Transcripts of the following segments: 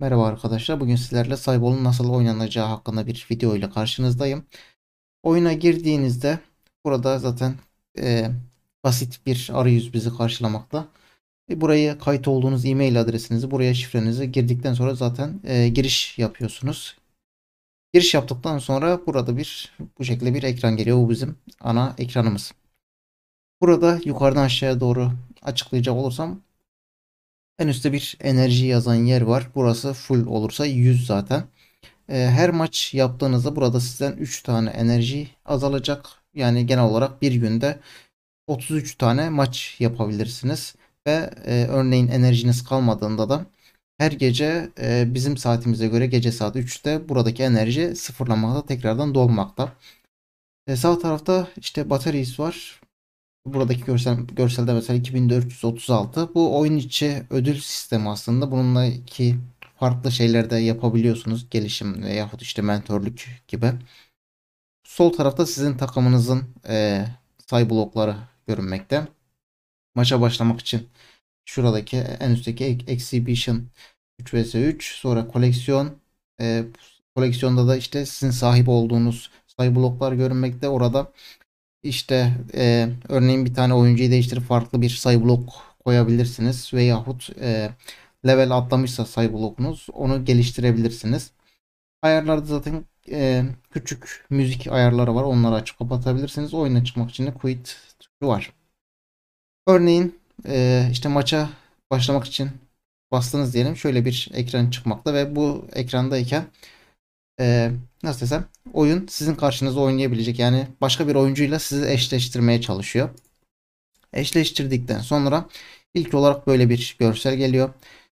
Merhaba arkadaşlar. Bugün sizlerle Cybol'un nasıl oynanacağı hakkında bir video ile karşınızdayım. Oyuna girdiğinizde burada zaten e, basit bir arayüz bizi karşılamakta. E, burayı kayıt olduğunuz e-mail adresinizi, buraya şifrenizi girdikten sonra zaten e, giriş yapıyorsunuz. Giriş yaptıktan sonra burada bir bu şekilde bir ekran geliyor. Bu bizim ana ekranımız. Burada yukarıdan aşağıya doğru açıklayacak olursam en üstte bir enerji yazan yer var. Burası full olursa 100 zaten. Ee, her maç yaptığınızda burada sizden 3 tane enerji azalacak. Yani genel olarak bir günde 33 tane maç yapabilirsiniz. Ve e, örneğin enerjiniz kalmadığında da her gece e, bizim saatimize göre gece saat 3'te buradaki enerji sıfırlanmakta tekrardan dolmakta. E, sağ tarafta işte bataryası var. Buradaki görsel, görselde mesela 2436. Bu oyun içi ödül sistemi aslında. Bununla iki farklı şeyler de yapabiliyorsunuz. Gelişim yahut işte mentörlük gibi. Sol tarafta sizin takımınızın e, say blokları görünmekte. Maça başlamak için şuradaki en üstteki Exhibition 3 vs 3 sonra koleksiyon e, koleksiyonda da işte sizin sahip olduğunuz say bloklar görünmekte. Orada işte e, örneğin bir tane oyuncuyu değiştirip farklı bir sayı blok koyabilirsiniz veyahut e, level atlamışsa sayı blokunuz onu geliştirebilirsiniz. Ayarlarda zaten e, küçük müzik ayarları var. Onları açıp kapatabilirsiniz. Oyuna çıkmak için de quit tuşu var. Örneğin e, işte maça başlamak için bastınız diyelim. Şöyle bir ekran çıkmakta ve bu ekrandayken e, nasıl desem oyun sizin karşınızda oynayabilecek. Yani başka bir oyuncuyla sizi eşleştirmeye çalışıyor. Eşleştirdikten sonra ilk olarak böyle bir görsel geliyor.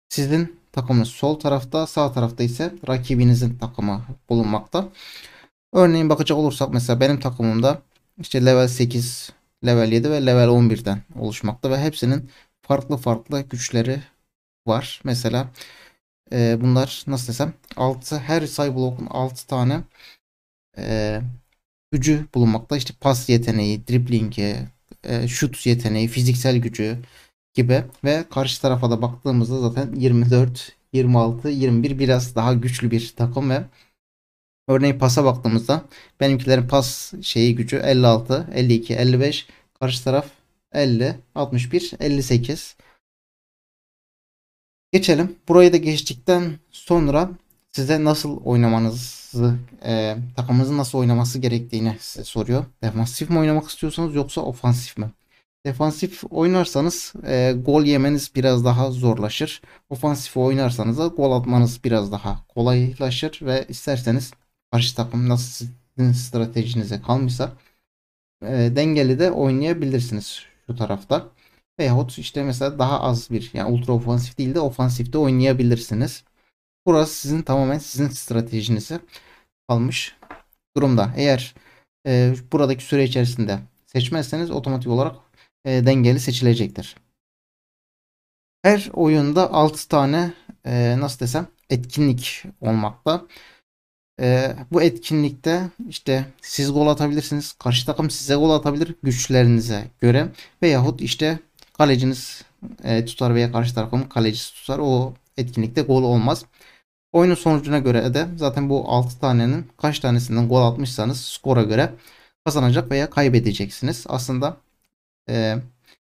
Sizin takımınız sol tarafta, sağ tarafta ise rakibinizin takımı bulunmakta. Örneğin bakacak olursak mesela benim takımımda işte level 8, level 7 ve level 11'den oluşmakta ve hepsinin farklı farklı güçleri var. Mesela e, bunlar nasıl desem 6 her blokun 6 tane e, gücü bulunmakta. İşte pas yeteneği, driblingi, e, şut yeteneği, fiziksel gücü gibi ve karşı tarafa da baktığımızda zaten 24, 26, 21 biraz daha güçlü bir takım ve örneğin pasa baktığımızda benimkilerin pas şeyi gücü 56, 52, 55, karşı taraf 50, 61, 58. Geçelim. Burayı da geçtikten sonra size nasıl oynamanızı, e, takımınızın nasıl oynaması gerektiğini size soruyor. Defansif mi oynamak istiyorsanız yoksa ofansif mi? Defansif oynarsanız e, gol yemeniz biraz daha zorlaşır. Ofansif oynarsanız da gol atmanız biraz daha kolaylaşır ve isterseniz karşı takım nasıl sizin stratejinize kalmışsa e, dengeli de oynayabilirsiniz şu tarafta. Veyahut işte mesela daha az bir yani ultra ofansif değil de ofansifte oynayabilirsiniz. Burası sizin tamamen sizin stratejinize kalmış durumda. Eğer e, buradaki süre içerisinde seçmezseniz otomatik olarak e, dengeli seçilecektir. Her oyunda 6 tane e, nasıl desem etkinlik olmakta. E, bu etkinlikte işte siz gol atabilirsiniz. Karşı takım size gol atabilir güçlerinize göre. Veyahut işte kaleciniz e, tutar veya karşı takımın kalecisi tutar. O etkinlikte gol olmaz. Oyunun sonucuna göre de zaten bu 6 tanenin kaç tanesinden gol atmışsanız skora göre kazanacak veya kaybedeceksiniz. Aslında e,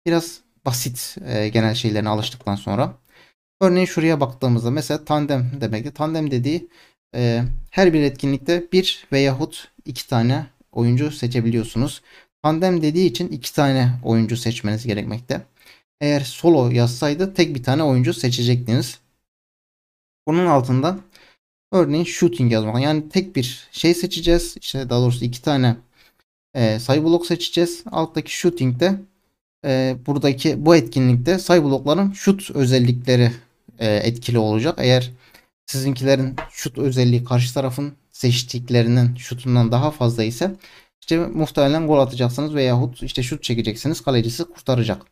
biraz basit e, genel şeylerine alıştıktan sonra. Örneğin şuraya baktığımızda mesela tandem demekti. Tandem dediği e, her bir etkinlikte bir veyahut iki tane oyuncu seçebiliyorsunuz. Tandem dediği için iki tane oyuncu seçmeniz gerekmekte. Eğer solo yazsaydı tek bir tane oyuncu seçecektiniz. Bunun altında örneğin shooting yazmak. Yani tek bir şey seçeceğiz. İşte daha doğrusu iki tane e, sayı blok seçeceğiz. Alttaki shooting'de e, buradaki bu etkinlikte sayı blokların shoot özellikleri e, etkili olacak. Eğer sizinkilerin shoot özelliği karşı tarafın seçtiklerinin şutundan daha fazla ise işte muhtemelen gol atacaksınız veyahut işte şut çekeceksiniz. Kalecisi kurtaracak.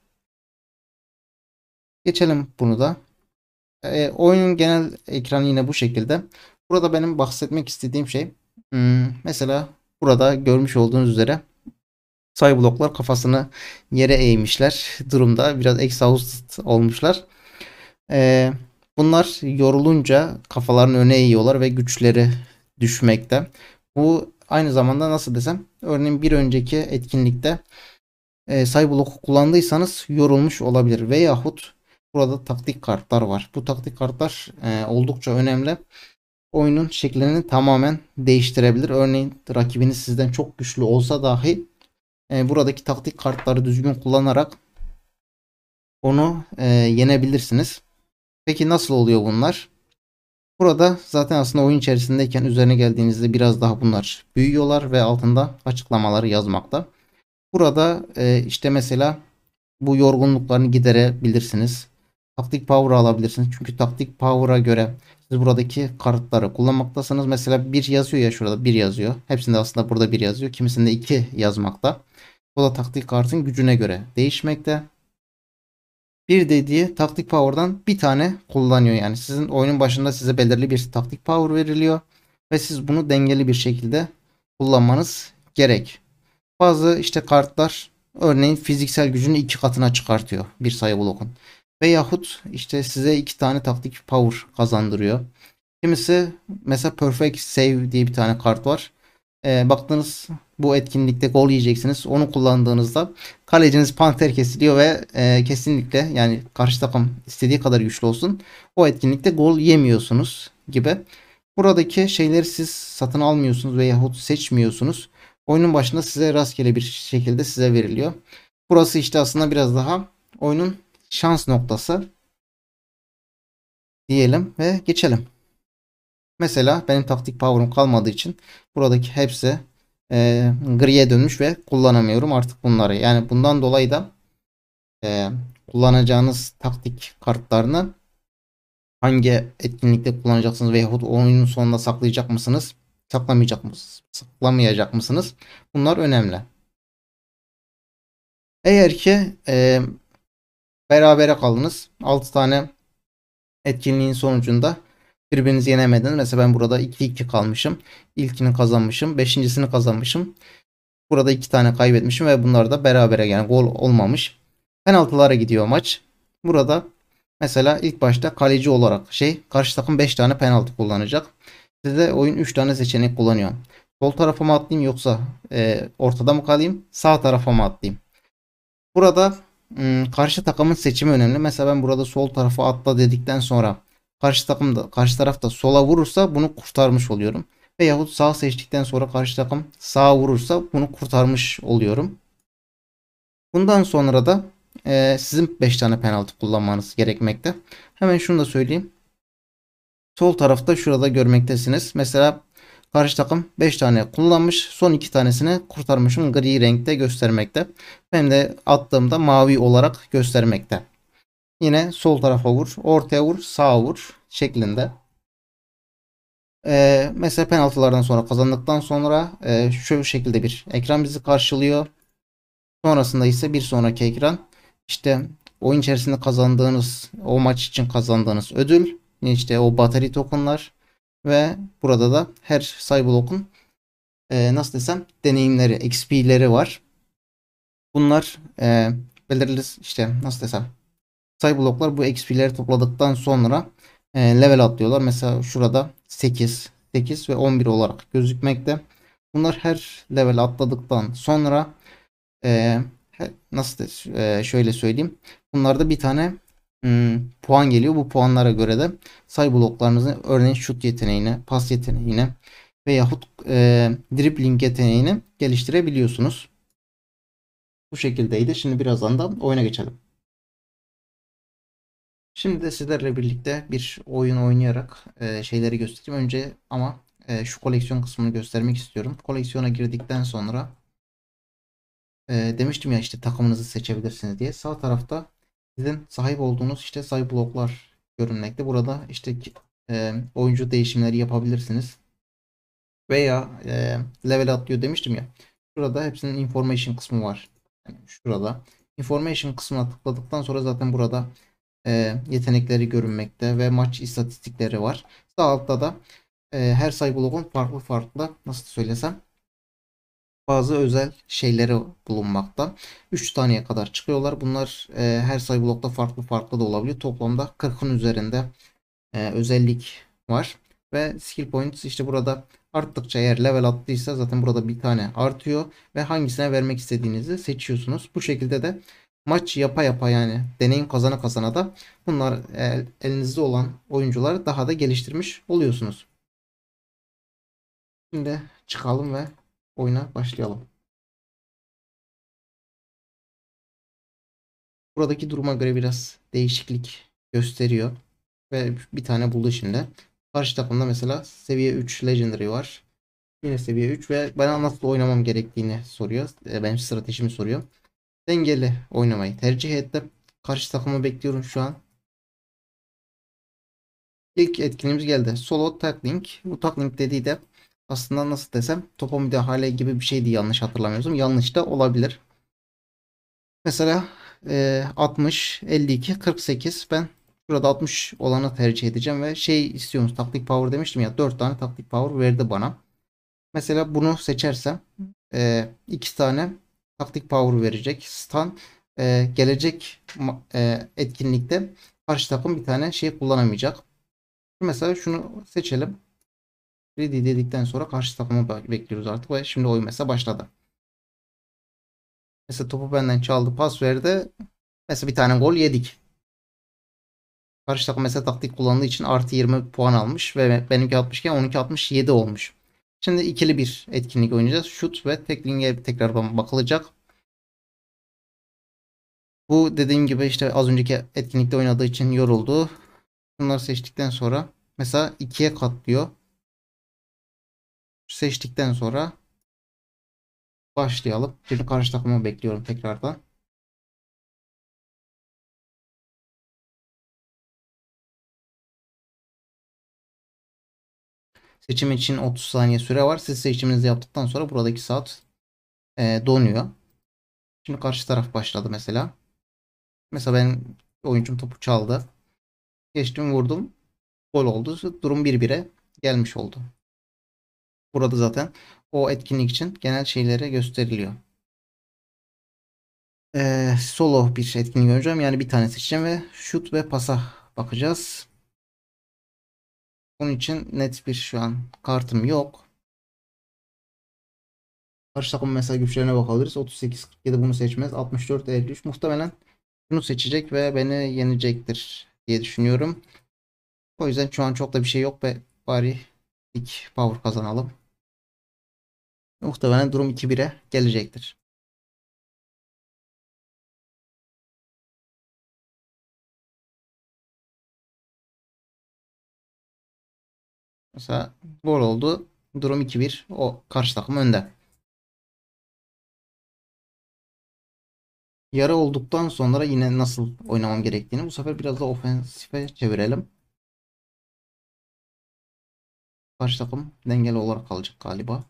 Geçelim bunu da. E, oyunun genel ekranı yine bu şekilde. Burada benim bahsetmek istediğim şey hmm, mesela burada görmüş olduğunuz üzere Cybloklar kafasını yere eğmişler durumda. Biraz exhausted olmuşlar. E, Bunlar yorulunca kafalarını öne eğiyorlar ve güçleri düşmekte. Bu aynı zamanda nasıl desem örneğin bir önceki etkinlikte e, Cyblock'u kullandıysanız yorulmuş olabilir veyahut burada taktik kartlar var. Bu taktik kartlar e, oldukça önemli. Oyunun şeklini tamamen değiştirebilir. Örneğin rakibiniz sizden çok güçlü olsa dahi e, buradaki taktik kartları düzgün kullanarak onu e, yenebilirsiniz. Peki nasıl oluyor bunlar? Burada zaten aslında oyun içerisindeyken üzerine geldiğinizde biraz daha bunlar büyüyorlar ve altında açıklamaları yazmakta. Burada e, işte mesela bu yorgunluklarını giderebilirsiniz. Taktik power alabilirsiniz. Çünkü taktik power'a göre siz buradaki kartları kullanmaktasınız. Mesela bir yazıyor ya şurada bir yazıyor. Hepsinde aslında burada bir yazıyor. Kimisinde iki yazmakta. Bu da taktik kartın gücüne göre değişmekte. Bir dediği taktik power'dan bir tane kullanıyor. Yani sizin oyunun başında size belirli bir taktik power veriliyor. Ve siz bunu dengeli bir şekilde kullanmanız gerek. Bazı işte kartlar örneğin fiziksel gücünü iki katına çıkartıyor bir sayı blokun. Veyahut işte size iki tane taktik power kazandırıyor. Kimisi mesela Perfect Save diye bir tane kart var. E, baktınız bu etkinlikte gol yiyeceksiniz. Onu kullandığınızda kaleciniz panter kesiliyor ve e, kesinlikle yani karşı takım istediği kadar güçlü olsun o etkinlikte gol yemiyorsunuz gibi. Buradaki şeyleri siz satın almıyorsunuz veyahut seçmiyorsunuz. Oyunun başında size rastgele bir şekilde size veriliyor. Burası işte aslında biraz daha oyunun şans noktası diyelim ve geçelim. Mesela benim taktik power'ım kalmadığı için buradaki hepsi e, griye dönmüş ve kullanamıyorum artık bunları. Yani bundan dolayı da e, kullanacağınız taktik kartlarını hangi etkinlikte kullanacaksınız veyahut oyunun sonunda saklayacak mısınız? Saklamayacak mısınız? Saklamayacak mısınız? Bunlar önemli. Eğer ki e, berabere kaldınız 6 tane etkinliğin sonucunda birbirinizi yenemediniz. Mesela ben burada 2-2 kalmışım. İlkini kazanmışım. Beşincisini kazanmışım. Burada iki tane kaybetmişim ve bunlar da berabere yani gol olmamış. Penaltılara gidiyor maç. Burada mesela ilk başta kaleci olarak şey karşı takım 5 tane penaltı kullanacak. Size oyun 3 tane seçenek kullanıyor. Sol tarafa mı atlayayım yoksa e, ortada mı kalayım? Sağ tarafa mı atlayayım? Burada ım, karşı takımın seçimi önemli. Mesela ben burada sol tarafa atla dedikten sonra karşı takım da karşı taraf da sola vurursa bunu kurtarmış oluyorum. Veyahut sağ seçtikten sonra karşı takım sağa vurursa bunu kurtarmış oluyorum. Bundan sonra da e, sizin 5 tane penaltı kullanmanız gerekmekte. Hemen şunu da söyleyeyim. Sol tarafta şurada görmektesiniz. Mesela karşı takım 5 tane kullanmış. Son 2 tanesini kurtarmışım. Gri renkte göstermekte. Benim de attığımda mavi olarak göstermekte. Yine sol tarafa vur, ortaya vur, sağa vur şeklinde. Ee, mesela penaltılardan sonra kazandıktan sonra e, şu şekilde bir ekran bizi karşılıyor. Sonrasında ise bir sonraki ekran işte oyun içerisinde kazandığınız o maç için kazandığınız ödül işte o battery tokenlar ve burada da her Cyblock'un e, nasıl desem deneyimleri, XP'leri var. Bunlar e, belirli işte nasıl desem Cyblock'lar bu XP'leri topladıktan sonra e, level atlıyorlar. Mesela şurada 8, 8 ve 11 olarak gözükmekte. Bunlar her level atladıktan sonra e, nasıl e, şöyle söyleyeyim. Bunlarda bir tane hmm, puan geliyor. Bu puanlara göre de sayı bloklarınızı örneğin şut yeteneğini, pas yeteneğini veyahut e, dribbling yeteneğini geliştirebiliyorsunuz. Bu şekildeydi. Şimdi birazdan da oyuna geçelim. Şimdi de sizlerle birlikte bir oyun oynayarak e, şeyleri göstereyim. Önce ama e, şu koleksiyon kısmını göstermek istiyorum. Koleksiyona girdikten sonra e, demiştim ya işte takımınızı seçebilirsiniz diye. Sağ tarafta sizin sahip olduğunuz işte sayı bloklar görünmekte. Burada işte e, oyuncu değişimleri yapabilirsiniz. Veya e, level atlıyor demiştim ya. Şurada hepsinin information kısmı var. Yani şurada. Information kısmına tıkladıktan sonra zaten burada e, yetenekleri görünmekte ve maç istatistikleri var. Sağ altta da e, her sayı bloğun farklı farklı nasıl söylesem bazı özel şeyleri bulunmakta. 3 taneye kadar çıkıyorlar. Bunlar e, her sayı blokta farklı farklı da olabiliyor. Toplamda 40'ın üzerinde e, özellik var. Ve skill points işte burada arttıkça eğer level attıysa zaten burada bir tane artıyor. Ve hangisine vermek istediğinizi seçiyorsunuz. Bu şekilde de maç yapa yapa yani deneyim kazana kazana da bunlar e, elinizde olan oyuncuları daha da geliştirmiş oluyorsunuz. Şimdi çıkalım ve oyuna başlayalım. Buradaki duruma göre biraz değişiklik gösteriyor. Ve bir tane buldu şimdi. Karşı takımda mesela seviye 3 Legendary var. Yine seviye 3 ve bana nasıl oynamam gerektiğini soruyor. E, benim stratejimi soruyor. Dengeli oynamayı tercih ettim. Karşı takımı bekliyorum şu an. İlk etkinliğimiz geldi. Solo tackling. Bu tackling dediği de aslında nasıl desem topa müdahale gibi bir şeydi yanlış hatırlamıyorsam. Yanlış da olabilir. Mesela e, 60, 52, 48 ben burada 60 olanı tercih edeceğim ve şey istiyormuş taktik power demiştim ya 4 tane taktik power verdi bana. Mesela bunu seçersem e, 2 tane taktik power verecek. Stun e, gelecek e, etkinlikte karşı takım bir tane şey kullanamayacak. Mesela şunu seçelim. Ready dedikten sonra karşı takımı bekliyoruz artık ve şimdi oyun mesela başladı. Mesela topu benden çaldı, pas verdi. Mesela bir tane gol yedik. Karşı takım mesela taktik kullandığı için artı 20 puan almış ve benimki 60 iken onunki 67 olmuş. Şimdi ikili bir etkinlik oynayacağız. Şut ve tackling'e tekrar bakılacak. Bu dediğim gibi işte az önceki etkinlikte oynadığı için yoruldu. Bunları seçtikten sonra mesela ikiye katlıyor. Seçtikten sonra başlayalım. Şimdi karşı takımı bekliyorum tekrardan. Seçim için 30 saniye süre var. Siz seçiminizi yaptıktan sonra buradaki saat e, donuyor. Şimdi karşı taraf başladı mesela. Mesela ben oyuncum topu çaldı. Geçtim vurdum. Gol oldu. Durum 1-1'e gelmiş oldu. Burada zaten o etkinlik için genel şeylere gösteriliyor. Ee, solo bir etkinlik oynayacağım. Yani bir tane seçeceğim ve şut ve pasa bakacağız. Bunun için net bir şu an kartım yok. Karşı takım mesela güçlerine bakabiliriz. 38 47 bunu seçmez. 64 53 muhtemelen bunu seçecek ve beni yenecektir diye düşünüyorum. O yüzden şu an çok da bir şey yok ve bari ilk power kazanalım. Muhtemelen durum 2-1'e gelecektir. Mesela gol oldu. Durum 2-1. O karşı takım önde. Yarı olduktan sonra yine nasıl oynamam gerektiğini bu sefer biraz da ofensife çevirelim. Karşı takım dengeli olarak kalacak galiba.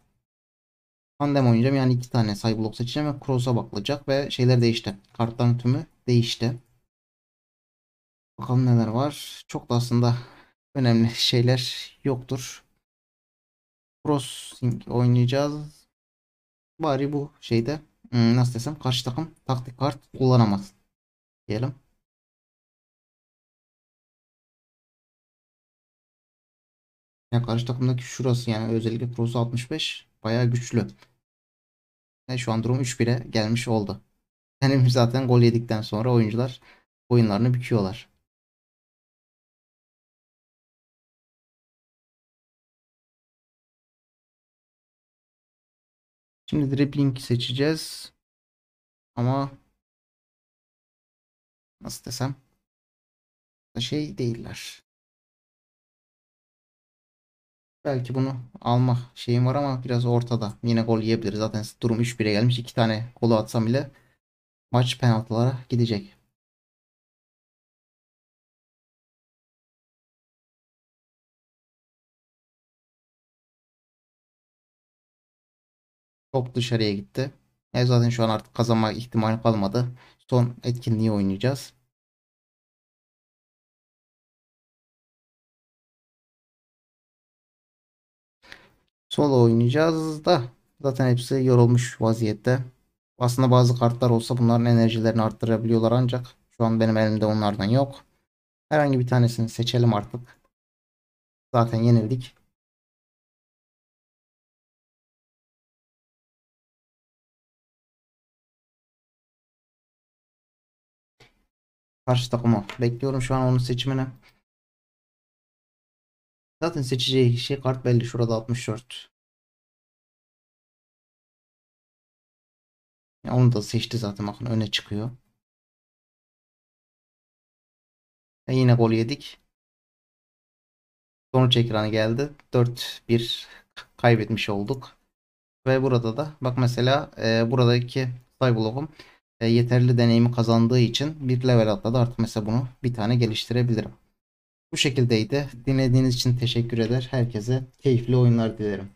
Tandem oynayacağım. Yani iki tane Cyblock seçeceğim ve Cross'a bakılacak ve şeyler değişti. Kartların tümü değişti. Bakalım neler var. Çok da aslında önemli şeyler yoktur. Crossing oynayacağız. Bari bu şeyde hmm, nasıl desem karşı takım taktik kart kullanamaz. Diyelim. Ya karşı takımdaki şurası yani özellikle Cross 65 bayağı güçlü. Ve şu an durum 3-1'e gelmiş oldu. Yani zaten gol yedikten sonra oyuncular oyunlarını büküyorlar. Şimdi dribbling seçeceğiz. Ama nasıl desem şey değiller. Belki bunu alma şeyim var ama biraz ortada. Yine gol yiyebilir. Zaten durum 3-1'e gelmiş. 2 tane golü atsam bile maç penaltılara gidecek. Top dışarıya gitti. E zaten şu an artık kazanma ihtimali kalmadı. Son etkinliği oynayacağız. Solo oynayacağız da zaten hepsi yorulmuş vaziyette. Aslında bazı kartlar olsa bunların enerjilerini arttırabiliyorlar ancak şu an benim elimde onlardan yok. Herhangi bir tanesini seçelim artık. Zaten yenildik. Karşı takıma bekliyorum şu an onun seçimini. Zaten seçeceği şey kart belli. Şurada 64. Ya onu da seçti zaten bakın öne çıkıyor. E yine gol yedik. Sonuç ekranı geldi. 4-1 kaybetmiş olduk. Ve burada da bak mesela e, buradaki Cyborg'um e, yeterli deneyimi kazandığı için bir level atladı. Artık mesela bunu bir tane geliştirebilirim. Bu şekildeydi. Dinlediğiniz için teşekkür eder. Herkese keyifli oyunlar dilerim.